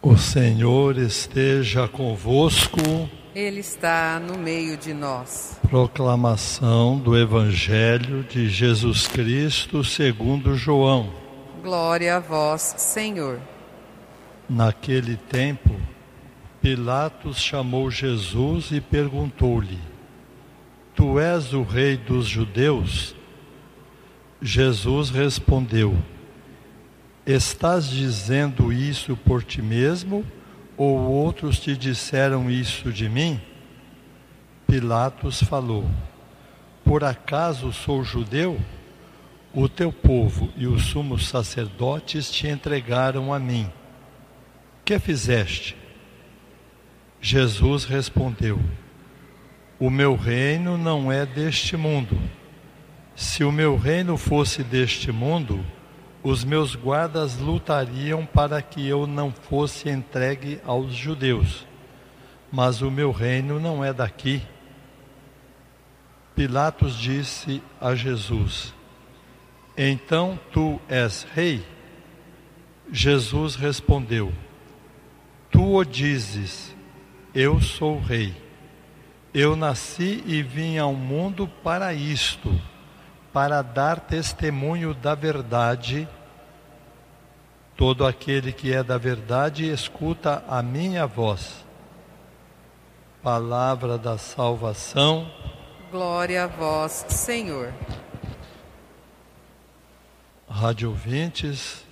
O Senhor esteja convosco. Ele está no meio de nós. Proclamação do Evangelho de Jesus Cristo segundo João. Glória a vós, Senhor. Naquele tempo, Pilatos chamou Jesus e perguntou-lhe: Tu és o rei dos judeus? Jesus respondeu: Estás dizendo isso por ti mesmo, ou outros te disseram isso de mim? Pilatos falou: Por acaso sou judeu? O teu povo e os sumos sacerdotes te entregaram a mim. Que fizeste? Jesus respondeu: O meu reino não é deste mundo. Se o meu reino fosse deste mundo, os meus guardas lutariam para que eu não fosse entregue aos judeus. Mas o meu reino não é daqui. Pilatos disse a Jesus: Então tu és rei? Jesus respondeu: Tu o dizes, eu sou rei. Eu nasci e vim ao mundo para isto para dar testemunho da verdade. Todo aquele que é da verdade escuta a minha voz. Palavra da salvação. Glória a vós, Senhor. Rádio ouvintes,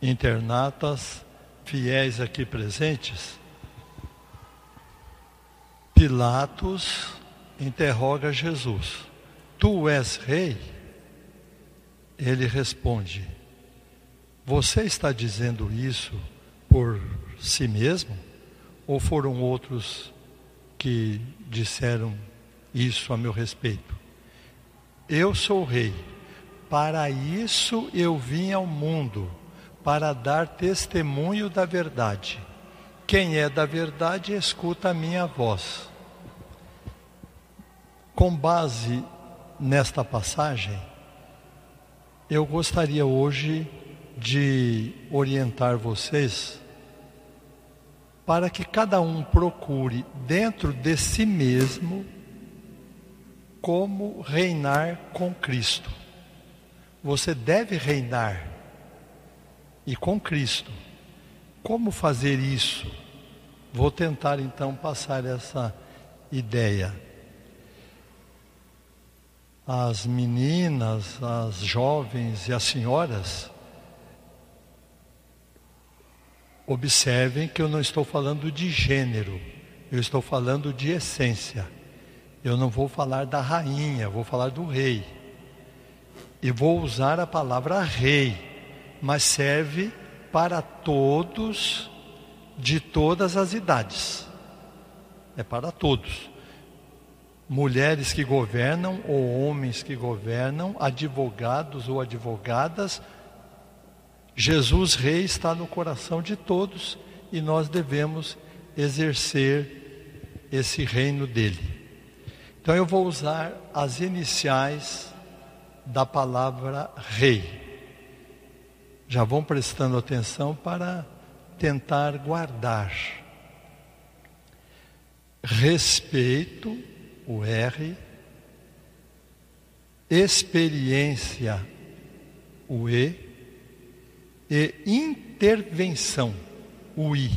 internatas, fiéis aqui presentes. Pilatos interroga Jesus. Tu és rei? Ele responde: Você está dizendo isso por si mesmo? Ou foram outros que disseram isso a meu respeito? Eu sou rei. Para isso eu vim ao mundo, para dar testemunho da verdade. Quem é da verdade escuta a minha voz. Com base nesta passagem, eu gostaria hoje de orientar vocês para que cada um procure dentro de si mesmo como reinar com Cristo. Você deve reinar e com Cristo. Como fazer isso? Vou tentar então passar essa ideia as meninas, as jovens e as senhoras, observem que eu não estou falando de gênero, eu estou falando de essência. Eu não vou falar da rainha, vou falar do rei. E vou usar a palavra rei, mas serve para todos de todas as idades. É para todos mulheres que governam ou homens que governam, advogados ou advogadas. Jesus Rei está no coração de todos e nós devemos exercer esse reino dele. Então eu vou usar as iniciais da palavra rei. Já vão prestando atenção para tentar guardar respeito o R, experiência, o E, e intervenção, o I.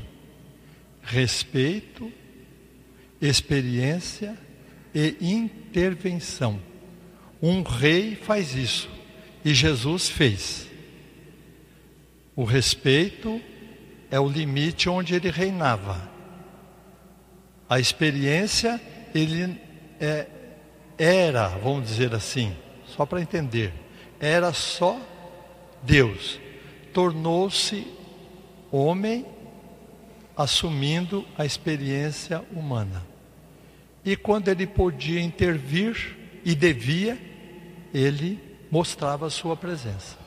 Respeito, experiência e intervenção. Um rei faz isso e Jesus fez. O respeito é o limite onde ele reinava. A experiência, ele é, era, vamos dizer assim, só para entender, era só Deus. Tornou-se homem assumindo a experiência humana. E quando ele podia intervir e devia, ele mostrava a sua presença.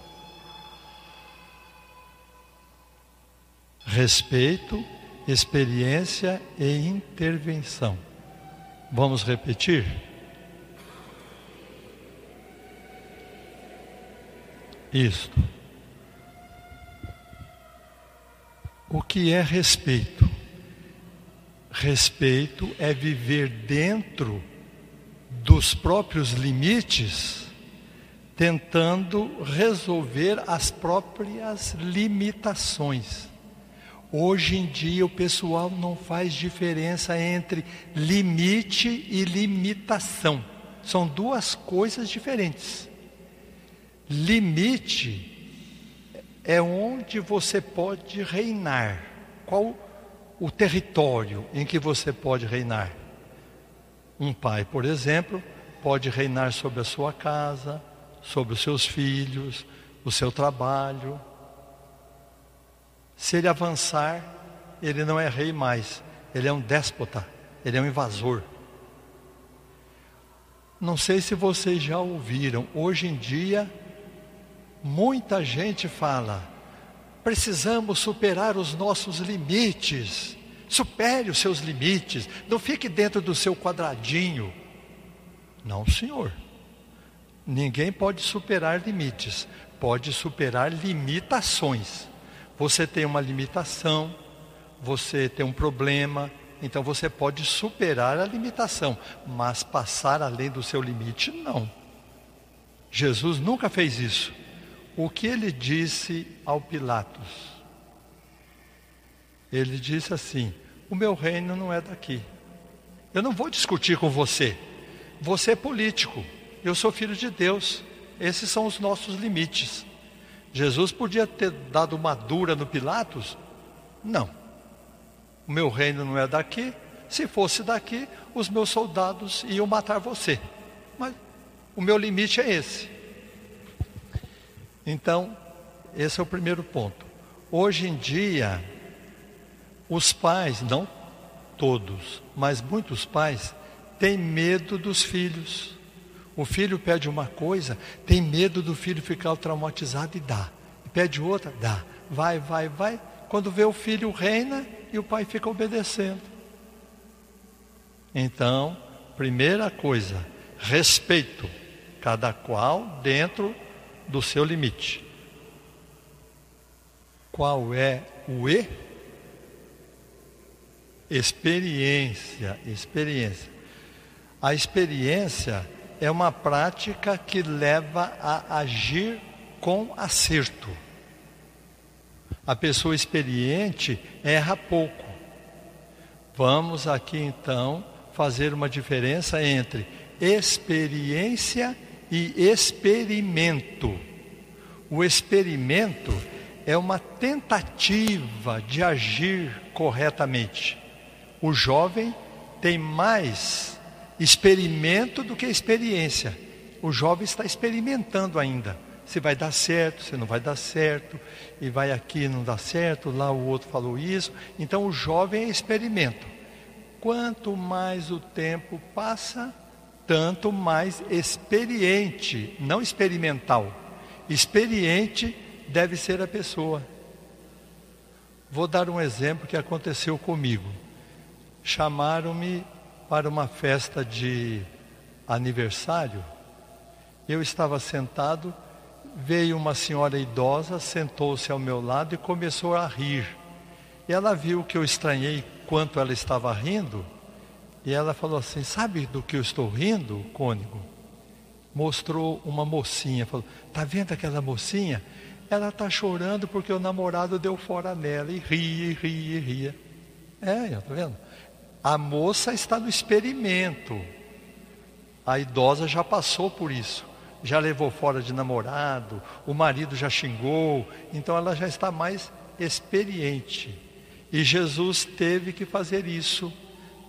Respeito, experiência e intervenção. Vamos repetir? Isto. O que é respeito? Respeito é viver dentro dos próprios limites, tentando resolver as próprias limitações. Hoje em dia o pessoal não faz diferença entre limite e limitação. São duas coisas diferentes. Limite é onde você pode reinar. Qual o território em que você pode reinar? Um pai, por exemplo, pode reinar sobre a sua casa, sobre os seus filhos, o seu trabalho. Se ele avançar, ele não é rei mais, ele é um déspota, ele é um invasor. Não sei se vocês já ouviram, hoje em dia Muita gente fala: precisamos superar os nossos limites. Supere os seus limites. Não fique dentro do seu quadradinho. Não, senhor. Ninguém pode superar limites. Pode superar limitações. Você tem uma limitação, você tem um problema, então você pode superar a limitação, mas passar além do seu limite, não. Jesus nunca fez isso o que ele disse ao Pilatos? Ele disse assim: O meu reino não é daqui. Eu não vou discutir com você. Você é político. Eu sou filho de Deus. Esses são os nossos limites. Jesus podia ter dado uma dura no Pilatos? Não. O meu reino não é daqui. Se fosse daqui, os meus soldados iam matar você. Mas o meu limite é esse. Então, esse é o primeiro ponto. Hoje em dia, os pais, não todos, mas muitos pais, têm medo dos filhos. O filho pede uma coisa, tem medo do filho ficar traumatizado e dá. Pede outra, dá. Vai, vai, vai. Quando vê o filho reina e o pai fica obedecendo. Então, primeira coisa, respeito, cada qual dentro do seu limite. Qual é o E? Experiência, experiência. A experiência é uma prática que leva a agir com acerto. A pessoa experiente erra pouco. Vamos aqui então fazer uma diferença entre experiência e experimento. O experimento é uma tentativa de agir corretamente. O jovem tem mais experimento do que experiência. O jovem está experimentando ainda. Se vai dar certo, se não vai dar certo, e vai aqui não dá certo, lá o outro falou isso. Então o jovem é experimento. Quanto mais o tempo passa, tanto mais experiente, não experimental. Experiente deve ser a pessoa. Vou dar um exemplo que aconteceu comigo. Chamaram-me para uma festa de aniversário. Eu estava sentado, veio uma senhora idosa, sentou-se ao meu lado e começou a rir. E ela viu que eu estranhei quanto ela estava rindo e ela falou assim: Sabe do que eu estou rindo, cônigo? Mostrou uma mocinha. Falou: Está vendo aquela mocinha? Ela está chorando porque o namorado deu fora nela. E ria, e ria, e ria. É, está vendo? A moça está no experimento. A idosa já passou por isso. Já levou fora de namorado, o marido já xingou, então ela já está mais experiente. E Jesus teve que fazer isso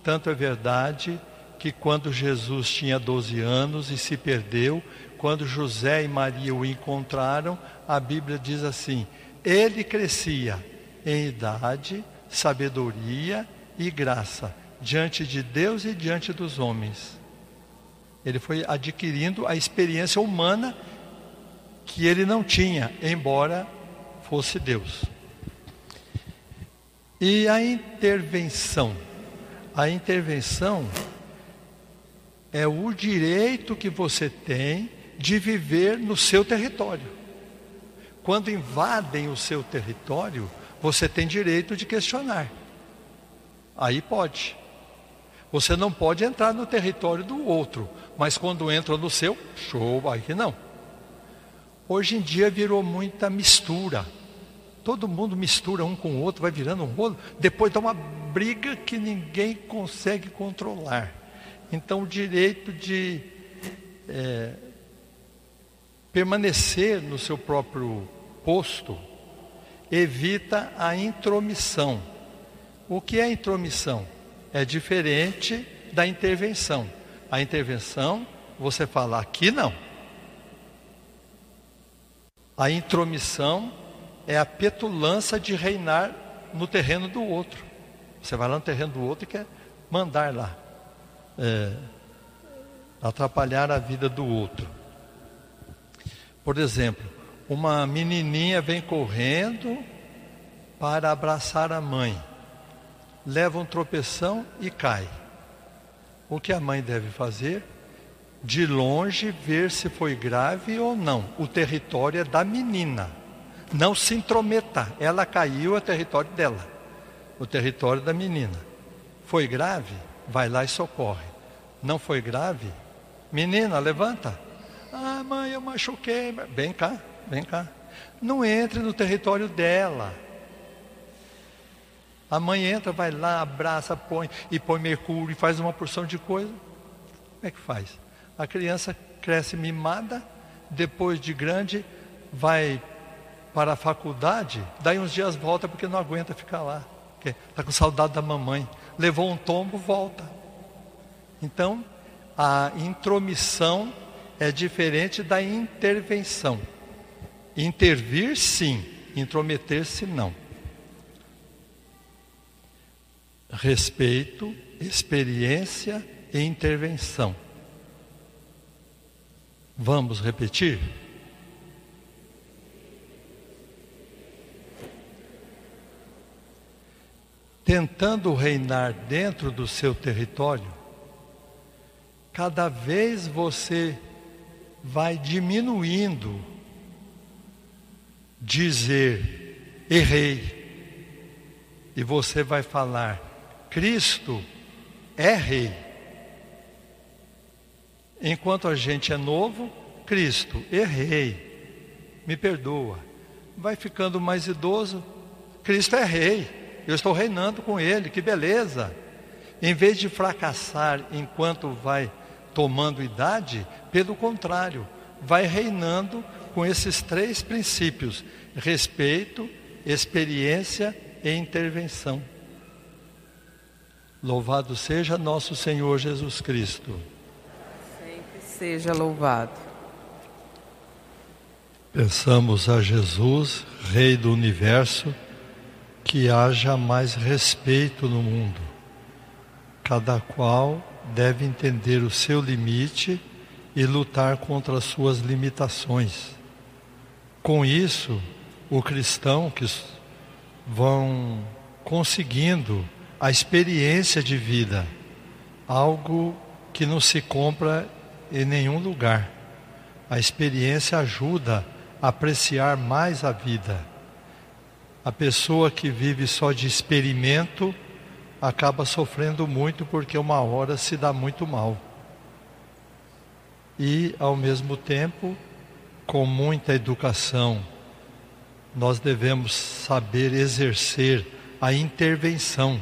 tanto é verdade que quando Jesus tinha 12 anos e se perdeu, quando José e Maria o encontraram, a Bíblia diz assim: ele crescia em idade, sabedoria e graça diante de Deus e diante dos homens. Ele foi adquirindo a experiência humana que ele não tinha, embora fosse Deus. E a intervenção a intervenção é o direito que você tem de viver no seu território. Quando invadem o seu território, você tem direito de questionar. Aí pode. Você não pode entrar no território do outro, mas quando entra no seu, show, aí não. Hoje em dia virou muita mistura. Todo mundo mistura um com o outro, vai virando um rolo, depois dá uma briga que ninguém consegue controlar. Então, o direito de é, permanecer no seu próprio posto evita a intromissão. O que é intromissão? É diferente da intervenção. A intervenção, você fala aqui não. A intromissão é a petulância de reinar no terreno do outro. Você vai lá no terreno do outro e quer mandar lá, é, atrapalhar a vida do outro. Por exemplo, uma menininha vem correndo para abraçar a mãe leva um tropeção e cai. O que a mãe deve fazer? De longe ver se foi grave ou não. O território é da menina. Não se intrometer. Ela caiu, é território dela. O território da menina. Foi grave? Vai lá e socorre. Não foi grave? Menina, levanta. Ah, mãe, eu machuquei. Vem cá, vem cá. Não entre no território dela. A mãe entra, vai lá, abraça, põe e põe mercúrio e faz uma porção de coisa. Como é que faz? A criança cresce mimada, depois de grande vai para a faculdade, daí uns dias volta porque não aguenta ficar lá. Está com saudade da mamãe. Levou um tombo, volta. Então, a intromissão é diferente da intervenção. Intervir, sim. Intrometer-se, não. Respeito, experiência e intervenção. Vamos repetir? Tentando reinar dentro do seu território, cada vez você vai diminuindo dizer errei. E você vai falar Cristo é rei. Enquanto a gente é novo, Cristo, errei, me perdoa. Vai ficando mais idoso, Cristo é rei, eu estou reinando com Ele, que beleza. Em vez de fracassar enquanto vai tomando idade, pelo contrário, vai reinando com esses três princípios: respeito, experiência e intervenção. Louvado seja nosso Senhor Jesus Cristo. Sempre seja louvado. Pensamos a Jesus, Rei do universo, que haja mais respeito no mundo. Cada qual deve entender o seu limite e lutar contra as suas limitações. Com isso, o cristão que vão conseguindo a experiência de vida, algo que não se compra em nenhum lugar. A experiência ajuda a apreciar mais a vida. A pessoa que vive só de experimento acaba sofrendo muito porque uma hora se dá muito mal. E, ao mesmo tempo, com muita educação, nós devemos saber exercer a intervenção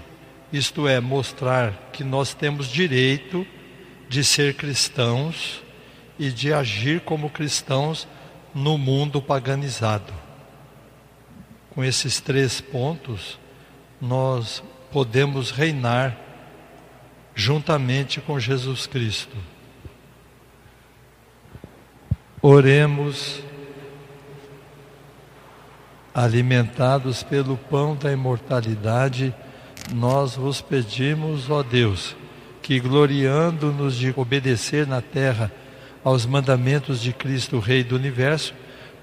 isto é, mostrar que nós temos direito de ser cristãos e de agir como cristãos no mundo paganizado. Com esses três pontos, nós podemos reinar juntamente com Jesus Cristo. Oremos, alimentados pelo pão da imortalidade nós vos pedimos, ó Deus, que gloriando-nos de obedecer na terra aos mandamentos de Cristo, Rei do universo,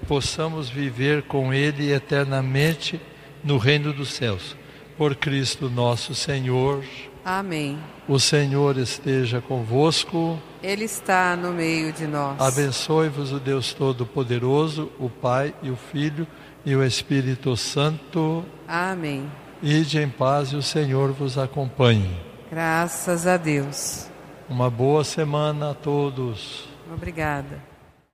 possamos viver com Ele eternamente no reino dos céus. Por Cristo nosso Senhor. Amém. O Senhor esteja convosco. Ele está no meio de nós. Abençoe-vos o Deus Todo-Poderoso, o Pai e o Filho e o Espírito Santo. Amém. Ide em paz e o Senhor vos acompanhe. Graças a Deus. Uma boa semana a todos. Obrigada.